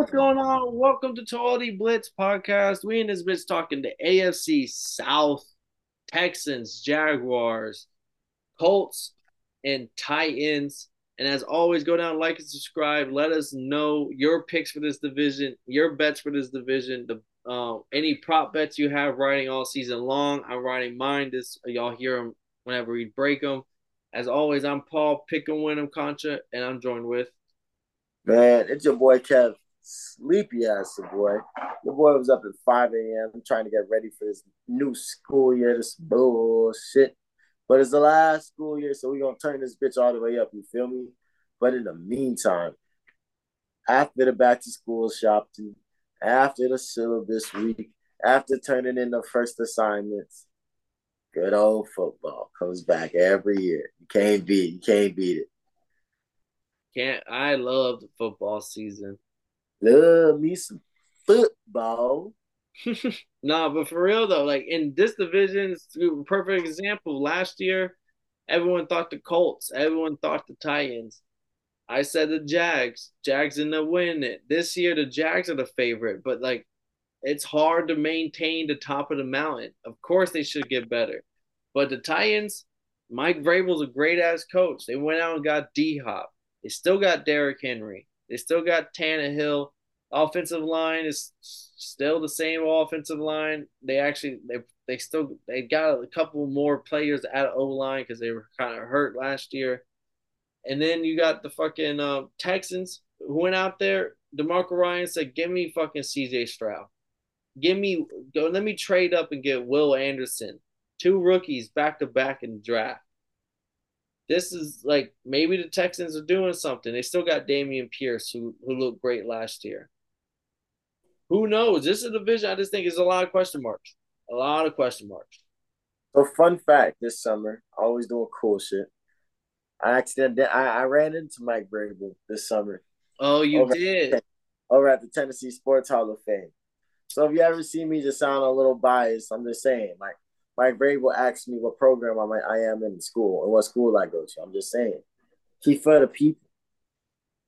What's going on? Welcome to Totality Blitz podcast. We in this bitch talking to AFC South, Texans, Jaguars, Colts, and Titans. And as always, go down, like and subscribe. Let us know your picks for this division, your bets for this division, the uh, any prop bets you have writing all season long. I'm writing mine. This y'all hear them whenever we break them. As always, I'm Paul Pick and Win Concha, and I'm joined with Man, it's your boy Kev. Sleepy ass the boy. The boy was up at 5 a.m. trying to get ready for this new school year, this bullshit. But it's the last school year, so we're gonna turn this bitch all the way up, you feel me? But in the meantime, after the back to school shopping, after the syllabus week, after turning in the first assignments, good old football comes back every year. You can't beat, you can't beat it. Can't I love the football season. Love me some football. nah, but for real though, like in this division, perfect example. Last year, everyone thought the Colts, everyone thought the Titans. I said the Jags. Jags in the win it. This year the Jags are the favorite, but like it's hard to maintain the top of the mountain. Of course they should get better. But the Titans, Mike Vrabel's a great ass coach. They went out and got D Hop. They still got Derrick Henry. They still got Tannehill. Offensive line is still the same offensive line. They actually they they still they got a couple more players out of O line because they were kind of hurt last year. And then you got the fucking uh, Texans who went out there. Demarco Ryan said, "Give me fucking C.J. Stroud. Give me go. Let me trade up and get Will Anderson, two rookies back to back in draft." This is like maybe the Texans are doing something. They still got Dameon Pierce, who who looked great last year. Who knows? This is a division. I just think is a lot of question marks. A lot of question marks. So fun fact: this summer, always doing cool shit. I accidentally I, I ran into Mike Vrabel this summer. Oh, you over did at, over at the Tennessee Sports Hall of Fame. So if you ever see me just sound a little biased, I'm just saying, like Mike Vrabel asked me what program I'm, I am in school and what school I go to. I'm just saying, keep for the people.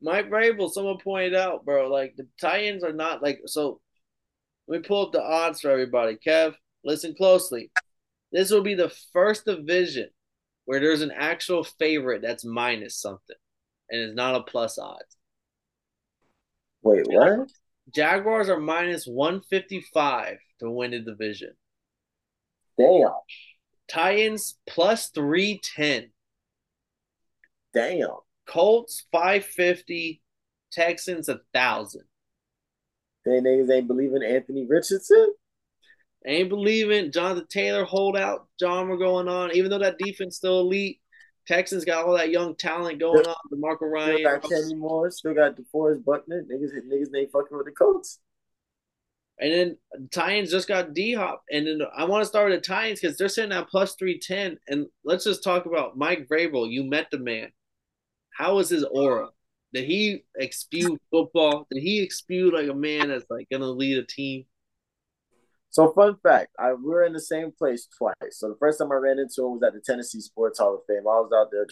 Mike Vrabel, someone pointed out, bro, like the Titans are not like so. Let me pull up the odds for everybody. Kev, listen closely. This will be the first division where there's an actual favorite that's minus something, and it's not a plus odds. Wait, what? Jaguars are minus one fifty five to win the division. Damn. Titans plus 310. Damn. Colts 550. Texans a thousand. They niggas ain't believing Anthony Richardson. Ain't believing Jonathan Taylor holdout. John we're going on. Even though that defense still elite, Texans got all that young talent going on. DeMarco Ryan. Still got Kenny Moore. Still got DeForest Buckner. Niggas, niggas ain't fucking with the Colts. And then the Titans just got D Hop. And then I want to start with the Titans because they're sitting at plus 310. And let's just talk about Mike Vrabel. You met the man. How was his aura? Did he exude football? Did he exude like a man that's like gonna lead a team? So fun fact, I we were in the same place twice. So the first time I ran into him was at the Tennessee Sports Hall of Fame. I was out there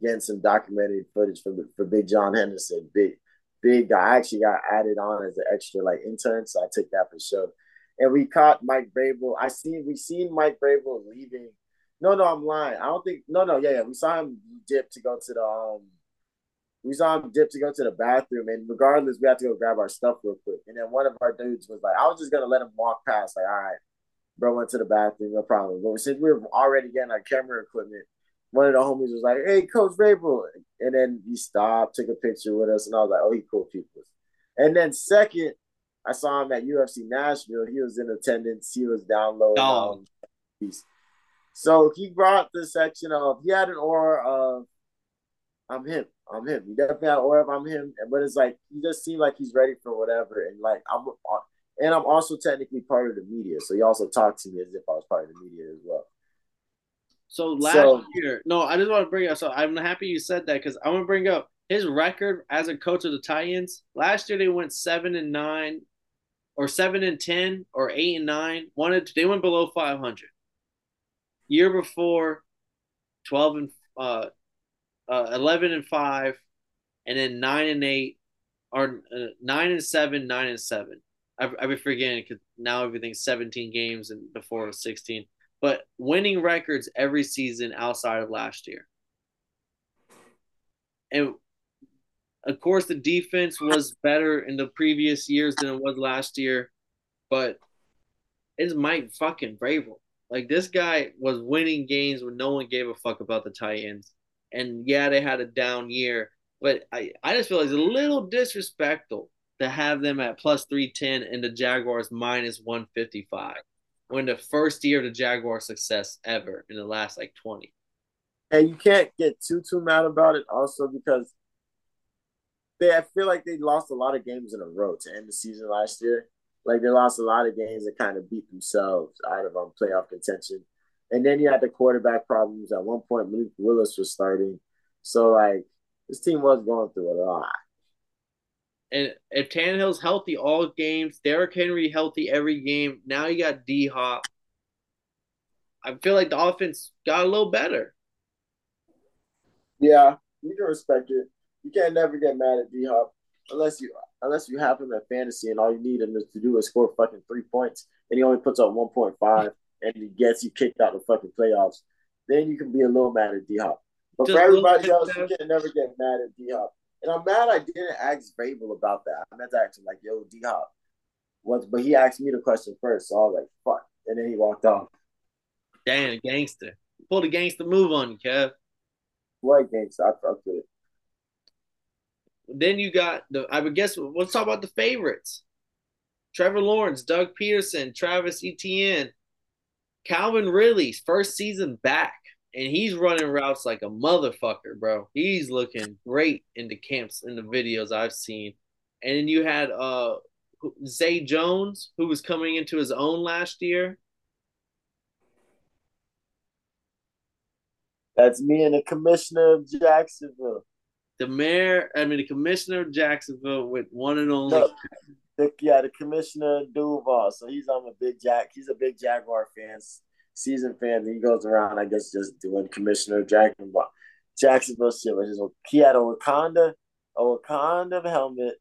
getting some documentary footage for for Big John Henderson, big big guy. I actually got added on as an extra like intern, so I took that for sure. And we caught Mike Vrabel. I seen we seen Mike Vrabel leaving. No, no, I'm lying. I don't think. No, no, yeah, yeah. We saw him dip to go to the. um We saw him dip to go to the bathroom, and regardless, we had to go grab our stuff real quick. And then one of our dudes was like, "I was just gonna let him walk past." Like, all right, bro, went to the bathroom, no problem. But since we were already getting our camera equipment, one of the homies was like, "Hey, Coach Vrabel," and then he stopped, took a picture with us, and I was like, "Oh, he cool people." And then second, I saw him at UFC Nashville. He was in attendance. He was downloading. Um, so he brought the section of he had an aura of I'm him. I'm him. He definitely had an aura of I'm him. But it's like he just seemed like he's ready for whatever. And like I'm and I'm also technically part of the media. So he also talked to me as if I was part of the media as well. So last so, year, no, I just want to bring up. So I'm happy you said that because I want to bring up his record as a coach of the Titans. Last year they went seven and nine, or seven and ten, or eight and nine. Wanted they went below 500. Year before, twelve and uh, uh, eleven and five, and then nine and eight, or uh, nine and seven, nine and seven. I, I be forgetting because now everything's 17 games and before it was 16. But winning records every season outside of last year. And of course, the defense was better in the previous years than it was last year, but it's Mike fucking Vrabel. Like this guy was winning games when no one gave a fuck about the Titans. And yeah, they had a down year, but I, I just feel like it's a little disrespectful to have them at plus 310 and the Jaguars minus 155 when the first year of the Jaguar success ever in the last like 20. And you can't get too too mad about it also because they I feel like they lost a lot of games in a row to end the season last year. Like they lost a lot of games that kind of beat themselves out of um, playoff contention. And then you had the quarterback problems. At one point, Malik Willis was starting. So like this team was going through a lot. And if Tannehill's healthy all games, Derrick Henry healthy every game, now you got D Hop. I feel like the offense got a little better. Yeah, you can respect it. You can't never get mad at D Hop unless you unless you have him at fantasy and all you need him to do is score fucking three points and he only puts up one point five and he gets you kicked out the fucking playoffs. Then you can be a little mad at D Hop. But Just for everybody else, you can never get mad at D Hop. And I'm mad I didn't ask Vrabel about that. I meant to ask him like, "Yo, D Hop," once, but he asked me the question first, so I was like, "Fuck," and then he walked off. Damn, gangster! Pull the gangster move on you, Kev. What gangster? I fucked with it. Then you got the. I would guess. Let's talk about the favorites. Trevor Lawrence, Doug Pederson, Travis Etienne, Calvin Ridley's first season back and he's running routes like a motherfucker, bro. He's looking great in the camps in the videos I've seen. And then you had uh Zay Jones, who was coming into his own last year. That's me and the commissioner of Jacksonville. The mayor, I mean the commissioner of Jacksonville with one and only. No, the, yeah, the commissioner Duval. So he's on a big Jack. He's a big Jaguar fan season fan. He goes around, I guess, just doing Commissioner Jacksonville, Jacksonville shit. Which is he had a Wakanda, a Wakanda helmet,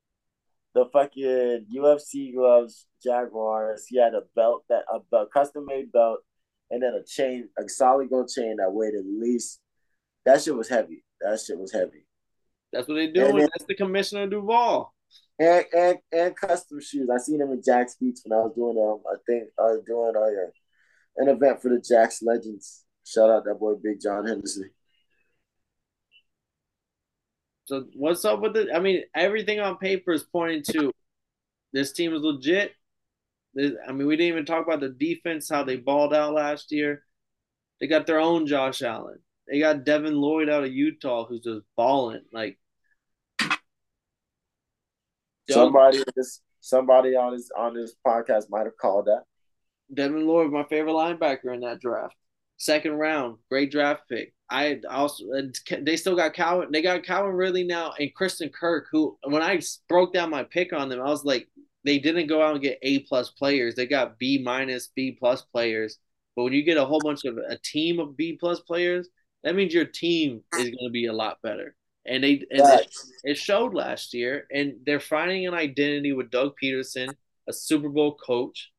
the fucking UFC gloves, Jaguars. He had a belt that a belt, custom made belt, and then a chain, a solid gold chain that weighed at least. That shit was heavy. That shit was heavy. That's what they doing. Then, That's the Commissioner Duval. And, and and custom shoes. I seen him in Jack's Beats when I was doing um I think I was doing uh an event for the Jacks legends. Shout out that boy Big John Henderson. So what's up with it? I mean, everything on paper is pointing to this team is legit. I mean, we didn't even talk about the defense, how they balled out last year. They got their own Josh Allen. They got Devin Lloyd out of Utah, who's just balling. Like somebody, somebody on this on this podcast might have called that. Devin Lloyd, my favorite linebacker in that draft. Second round, great draft pick. I also uh, they still got Calvin. They got Calvin Ridley now and Christian Kirk. Who when I broke down my pick on them, I was like, they didn't go out and get A plus players. They got B minus, B plus players. But when you get a whole bunch of a team of B plus players, that means your team is going to be a lot better. And they and they, it showed last year. And they're finding an identity with Doug Pederson, a Super Bowl coach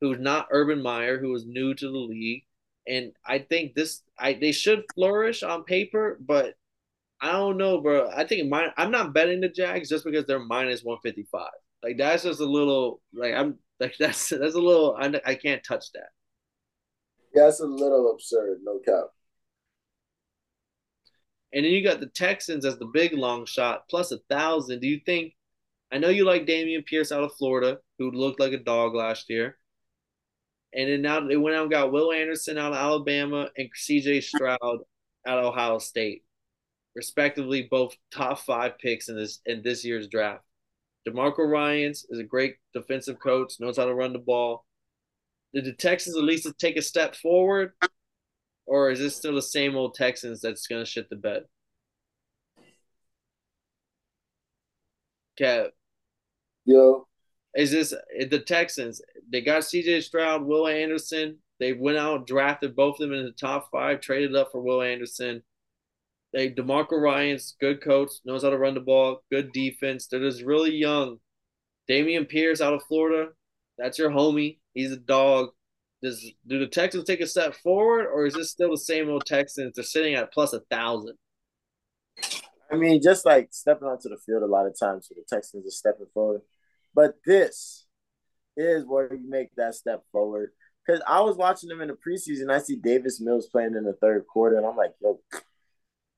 who's not Urban Meyer, who was new to the league. And I think this, I they should flourish on paper, but I don't know, bro. I think mine. I'm not betting the Jags just because they're minus 155. Like that's just a little, like I'm, like that's that's a little. I, I can't touch that. Yeah, that's a little absurd. No cap. And then you got the Texans as the big long shot plus a thousand. Do you think? I know you like Dameon Pierce out of Florida, who looked like a dog last year. And then now they went out and got Will Anderson out of Alabama and CJ Stroud out of Ohio State, respectively, both top five picks in this in this year's draft. DeMarco Ryans is a great defensive coach, knows how to run the ball. Did the Texans at least take a step forward, or is this still the same old Texans that's to shit the bed? Kev. Yo is this the Texans? They got C.J. Stroud, Will Anderson. They went out drafted both of them in the top five, traded up for Will Anderson. They Demarco Ryan's good coach, knows how to run the ball, good defense. They're just really young. Dameon Pierce out of Florida, that's your homie. He's a dog. Does do the Texans take a step forward, or is this still the same old Texans? They're sitting at plus a thousand. I mean, just like stepping onto the field a lot of times for the Texans are stepping forward. But this is where you make that step forward. Because I was watching them in the preseason. I see Davis Mills playing in the third quarter, and I'm like, yo,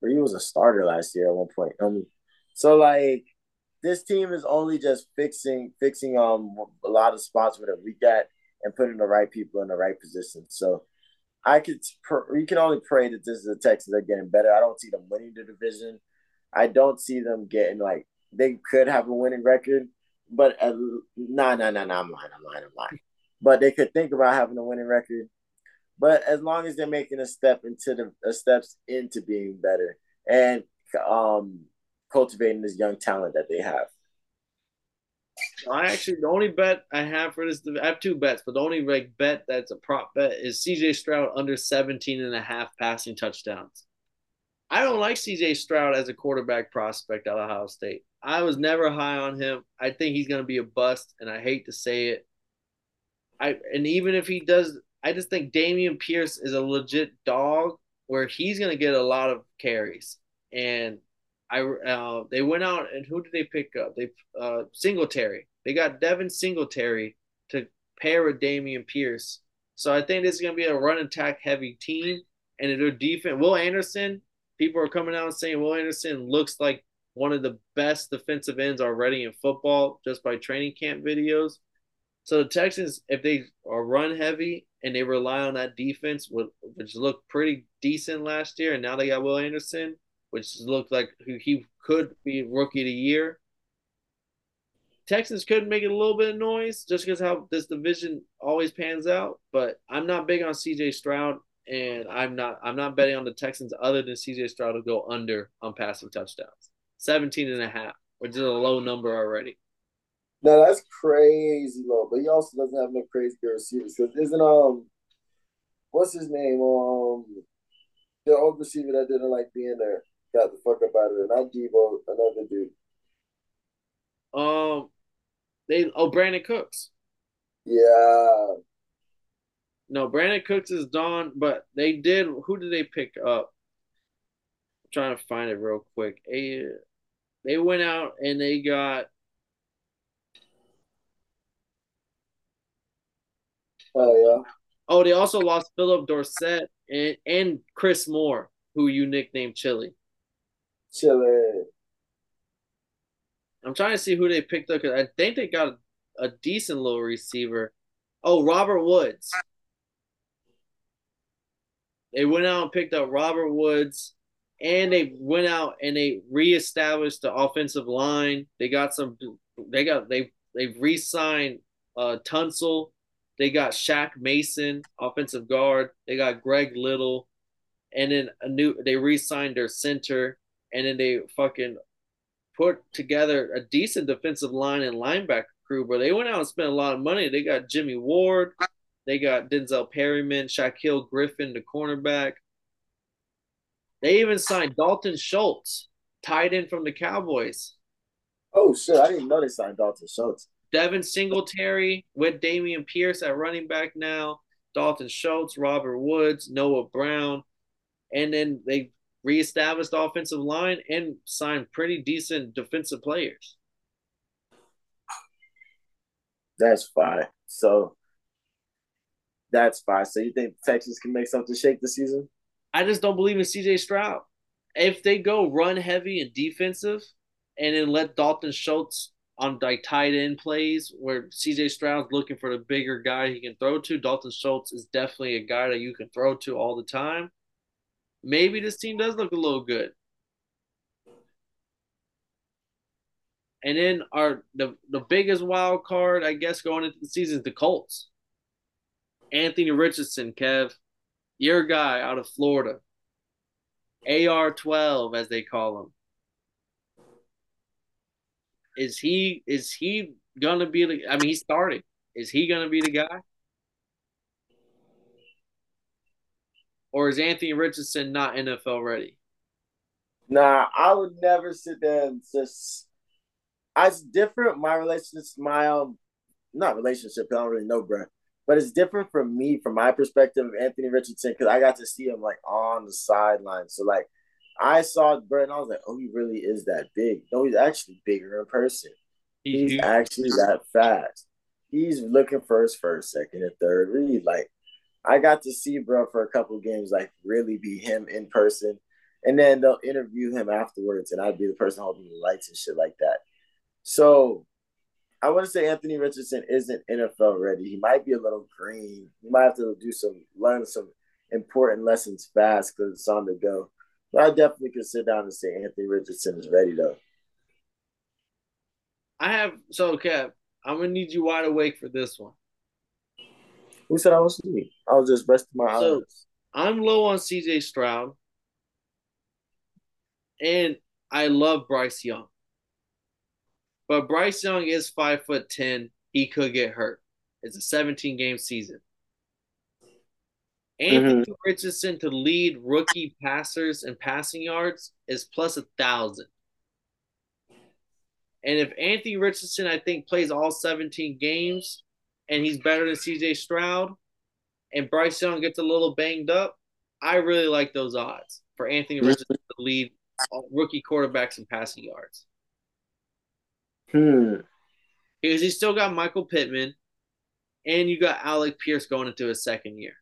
he was a starter last year at one point. Um, so like this team is only just fixing fixing um a lot of spots where they're and putting the right people in the right position. So I could you can only pray that this is the Texans are getting better. I don't see them winning the division. I don't see them getting like they could have a winning record, but uh, nah, nah, nah, nah. I'm lying. I'm lying. I'm lying. But they could think about having a winning record. But as long as they're making a step into the uh, steps into being better and um cultivating this young talent that they have. I actually the only bet I have for this I have two bets, but the only like bet that's a prop bet is CJ Stroud under 17 and a half passing touchdowns. I don't like CJ Stroud as a quarterback prospect at Ohio State. I was never high on him. I think he's going to be a bust, and I hate to say it. I and even if he does, I just think Dameon Pierce is a legit dog where he's going to get a lot of carries. And I uh, they went out and who did they pick up? They uh, Singletary. They got Devin Singletary to pair with Dameon Pierce. So I think this is going to be a run attack heavy team. And their defense, Will Anderson, people are coming out and saying Will Anderson looks like one of the best defensive ends already in football just by training camp videos. So the Texans, if they are run heavy and they rely on that defense, which looked pretty decent last year, and now they got Will Anderson, which looked like he could be rookie of the year. Texans could make it a little bit of noise just because how this division always pans out. But I'm not big on CJ Stroud, and I'm not I'm not betting on the Texans other than CJ Stroud to go under on passing touchdowns. 17 and a half, which is a low number already. No, that's crazy low. But he also doesn't have no crazy receivers. Because isn't um what's his name? Um the old receiver that didn't like being there got the fuck up out of there. Not Deebo, another dude. Um, they oh Brandin Cooks. Yeah. No, Brandin Cooks is done, but they did. Who did they pick up? I'm trying to find it real quick. They, they went out and they got. Oh yeah. Oh, they also lost Phillip Dorsett and and Chris Moore, who you nicknamed Chili. Chili. I'm trying to see who they picked up because I think they got a, a decent little receiver. Oh, Robert Woods. They went out and picked up Robert Woods, and they went out and they reestablished the offensive line. They got some. They got they they re-signed uh, Tunsil. They got Shaq Mason, offensive guard. They got Greg Little, and then a new. They re-signed their center and then they fucking put together a decent defensive line and linebacker crew. But they went out and spent a lot of money. They got Jimmy Ward, they got Denzel Perryman, Shaquill Griffin, the cornerback. They even signed Dalton Schultz, tied in from the Cowboys. Oh shit! I didn't know they signed Dalton Schultz. Devin Singletary with Dameon Pierce at running back now. Dalton Schultz, Robert Woods, Noah Brown, and then they reestablished offensive line and signed pretty decent defensive players. That's fine. So that's fine. So you think Texas can make something shake this season? I just don't believe in CJ Stroud. If they go run heavy and defensive and then let Dalton Schultz on like tight end plays where CJ Stroud's looking for the bigger guy he can throw to, Dalton Schultz is definitely a guy that you can throw to all the time maybe this team does look a little good. And then our the the biggest wild card, I guess, going into the season is the Colts. Anthony Richardson, Kev, your guy out of Florida. AR twelve, as they call him. Is he is he gonna be the I mean he's starting. Is he gonna be the guy? or is Anthony Richardson not NFL ready? Nah, I would never sit there and just. It's different. My relationship, my um, not relationship. I don't really know, bro. But it's different from me, from my perspective of Anthony Richardson, because I got to see him like on the sideline. So like, I saw Brett and I was like, oh, he really is that big. No, he's actually bigger in person. He's, he's actually that fast. He's looking for his first, second, and third read. Like, I got to see bro for a couple games, like really be him in person. And then they'll interview him afterwards, and I'd be the person holding the lights and shit like that. So I want to say Anthony Richardson isn't NFL ready. He might be a little green. He might have to do some learn some important lessons fast because it's on the go. But I definitely could sit down and say Anthony Richardson is ready though. I have so Kev, I'm gonna need you wide awake for this one. Who said I was asleep? I was just resting my so, eyes. I'm low on CJ Stroud. And I love Bryce Young. But Bryce Young is five foot ten. He could get hurt. It's a 17 game season. Anthony mm-hmm. Richardson to lead rookie passers and passing yards is plus a thousand. And if Anthony Richardson, I think, plays all 17 games and he's better than CJ Stroud and Bryce Young gets a little banged up, I really like those odds for Anthony Richardson to lead rookie quarterbacks in passing yards. Hmm. Because he still got Michael Pittman, and you got Alec Pierce going into his second year.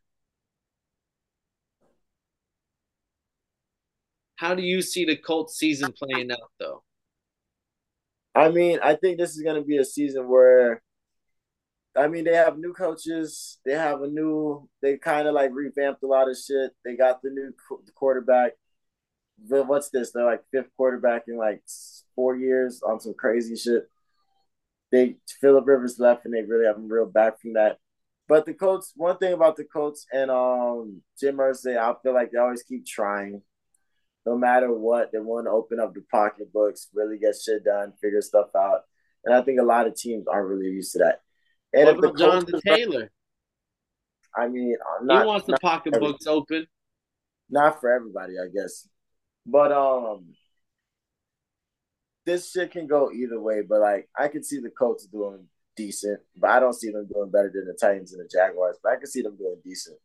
How do you see the Colts season playing out, though? I mean, I think this is going to be a season where, I mean, they have new coaches. They have a new, they kind of like revamped a lot of shit. They got the new quarterback. What's this? They're like fifth quarterback in like four years on some crazy shit. They Philip Rivers left, and they really haven't real back from that. But the Colts, one thing about the Colts and um Jim Irsay, I feel like they always keep trying. No matter what, they want to open up the pocketbooks, really get shit done, figure stuff out. And I think a lot of teams aren't really used to that. And what about Jonathan Taylor? I mean, not, he wants the pocketbooks open. Not for everybody, I guess. But um, this shit can go either way, but like I can see the Colts doing decent, but I don't see them doing better than the Titans and the Jaguars. But I can see them doing decent.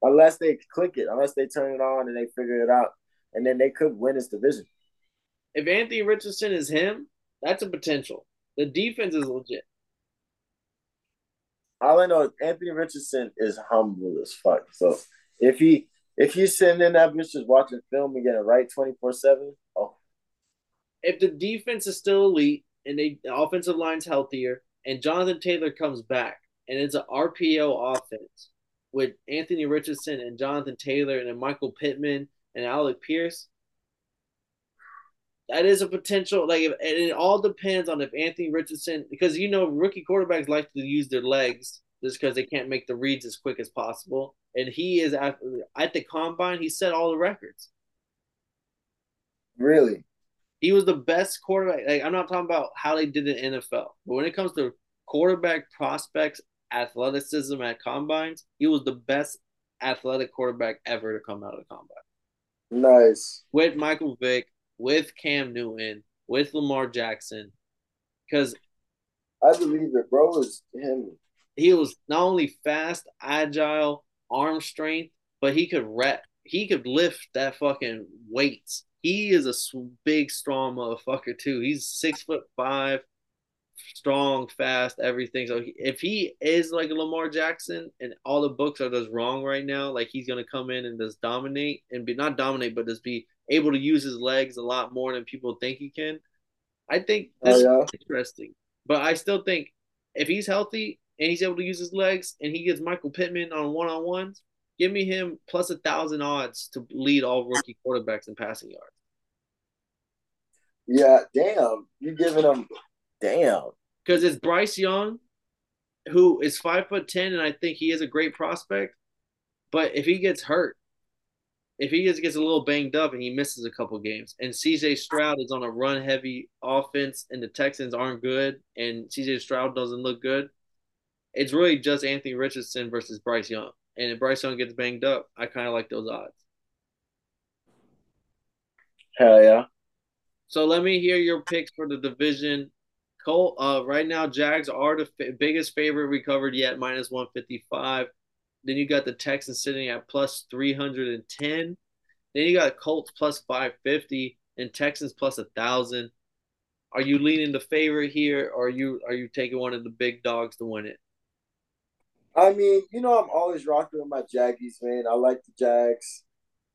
Unless they click it, unless they turn it on and they figure it out, and then they could win this division. If Anthony Richardson is him, that's a potential. The defense is legit. All I know is Anthony Richardson is humble as fuck. So if he if he's sitting in that bitch just watching film and getting it right twenty four seven, oh if the defense is still elite and they, the offensive line's healthier and Jonathan Taylor comes back and it's an RPO offense with Anthony Richardson and Jonathan Taylor and Michael Pittman and Alec Pierce, that is a potential. Like, if, and it all depends on if Anthony Richardson, because you know rookie quarterbacks like to use their legs just because they can't make the reads as quick as possible. And he is at, at the combine. He set all the records. Really? He was the best quarterback. Like I'm not talking about how they did in NFL, but when it comes to quarterback prospects, athleticism at combines, he was the best athletic quarterback ever to come out of the combine. Nice. With Michael Vick, with Cam Newton, with Lamar Jackson, because I believe it, bro. Is him. He was not only fast, agile, arm strength, but he could rep. He could lift that fucking weights he is a big, strong motherfucker too. He's six foot five, strong, fast, everything. So if he is like Lamar Jackson and all the books are just wrong right now, like he's gonna come in and just dominate and be not dominate, but just be able to use his legs a lot more than people think he can. I think oh, this oh, yeah. interesting, but I still think if he's healthy and he's able to use his legs and he gets Michael Pittman on one on ones, give me him plus a thousand odds to lead all rookie quarterbacks in passing yards. Yeah, damn. You're giving him damn. Because it's Bryce Young, who is five foot ten, and I think he is a great prospect. But if he gets hurt, if he just gets a little banged up and he misses a couple games, and CJ Stroud is on a run heavy offense and the Texans aren't good and CJ Stroud doesn't look good, it's really just Anthony Richardson versus Bryce Young. And if Bryce Young gets banged up, I kind of like those odds. Hell yeah. So let me hear your picks for the division. Cole, uh, right now, Jags are the f- biggest favorite recovered yet, minus 155. Then you got the Texans sitting at plus 310. Then you got Colts plus 550 and Texans plus a thousand. Are you leaning the favorite here, or are you are you taking one of the big dogs to win it? I mean, you know, I'm always rocking with my Jaggies, man. I like the Jags.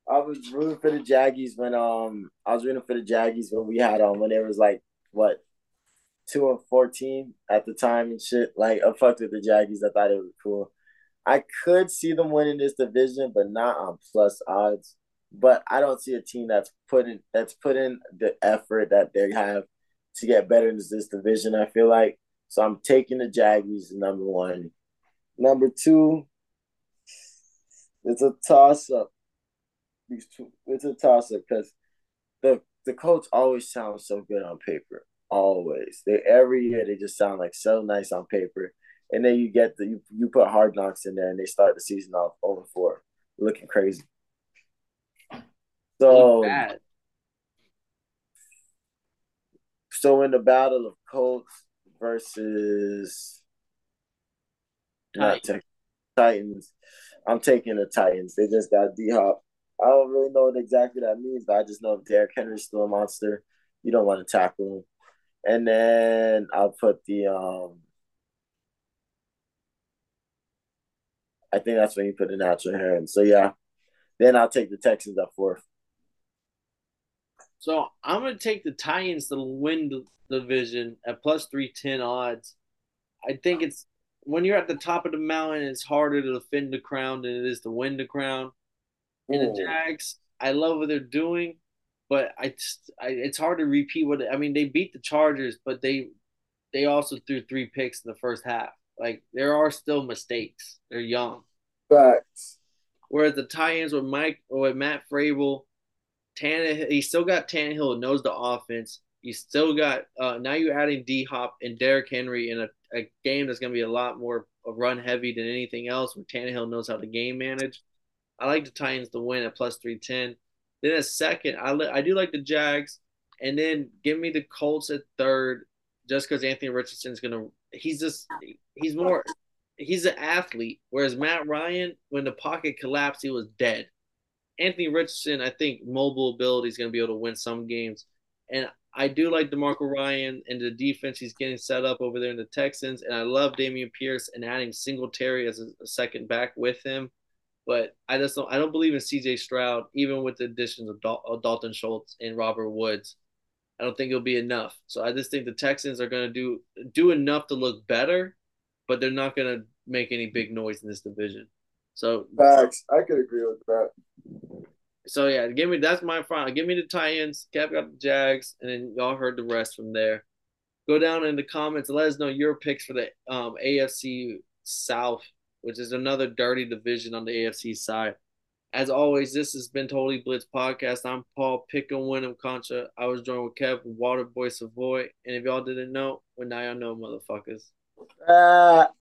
I was rooting for the Jaggies when um I was rooting for the Jaggies when we had um when it was like what two and fourteen at the time and shit. Like I fucked with the Jaggies. I thought it was cool. I could see them winning this division, but not on plus odds. But I don't see a team that's putting that's putting the effort that they have to get better in this division. I feel like so. I'm taking the Jaggies number one. Number two, it's a toss up. It's a toss up because the the Colts always sound so good on paper. Always, they every year they just sound like so nice on paper, and then you get the you, you put hard knocks in there, and they start the season off oh over four, looking crazy. So so in the battle of Colts versus not Titans, I'm taking the Titans. They just got D Hop. I don't really know what exactly that means, but I just know if Derrick Henry's still a monster, you don't want to tackle him. And then I'll put the um I think that's when you put the natural hair in. So yeah. Then I'll take the Texans at fourth. So I'm going to take the Titans to win the division at plus 310 odds. I think it's when you're at the top of the mountain, it's harder to defend the crown than it is to win the crown. And the Jags, I love what they're doing, but I, just, I it's hard to repeat what I mean. They beat the Chargers, but they they also threw three picks in the first half. Like there are still mistakes. They're young. Facts. Whereas the Titans with Mike or with Matt Vrabel, Tannehill, he still got Tannehill knows the offense. You still got uh, now you're adding D Hop and Derrick Henry in a, a game that's going to be a lot more run heavy than anything else. Where Tannehill knows how to game manage. I like the Titans to win at plus three ten. Then a second, I li- I do like the Jags, and then give me the Colts at third, just because Anthony Richardson's gonna. He's just he's more he's an athlete, whereas Matt Ryan, when the pocket collapsed, he was dead. Anthony Richardson, I think mobile ability is going to be able to win some games. And I do like DeMarco Ryan and the defense he's getting set up over there in the Texans. And I love Dameon Pierce and adding Singletary as a, second back with him. But I just don't I don't believe in CJ Stroud, even with the additions of, Dal- of Dalton Schultz and Robert Woods. I don't think it'll be enough. So I just think the Texans are going to do do enough to look better, but they're not going to make any big noise in this division. So I could agree with that. So yeah, give me that's my final. Give me the Titans. Cap got the Jags, and then y'all heard the rest from there. Go down in the comments. Let us know your picks for the um, AFC South, which is another dirty division on the AFC side. As always, this has been Totally Blitz Podcast. I'm Paul Pick'em Winham Concha. I was joined with Kev Waterboy Savoy. And if y'all didn't know, well now y'all know, motherfuckers. Uh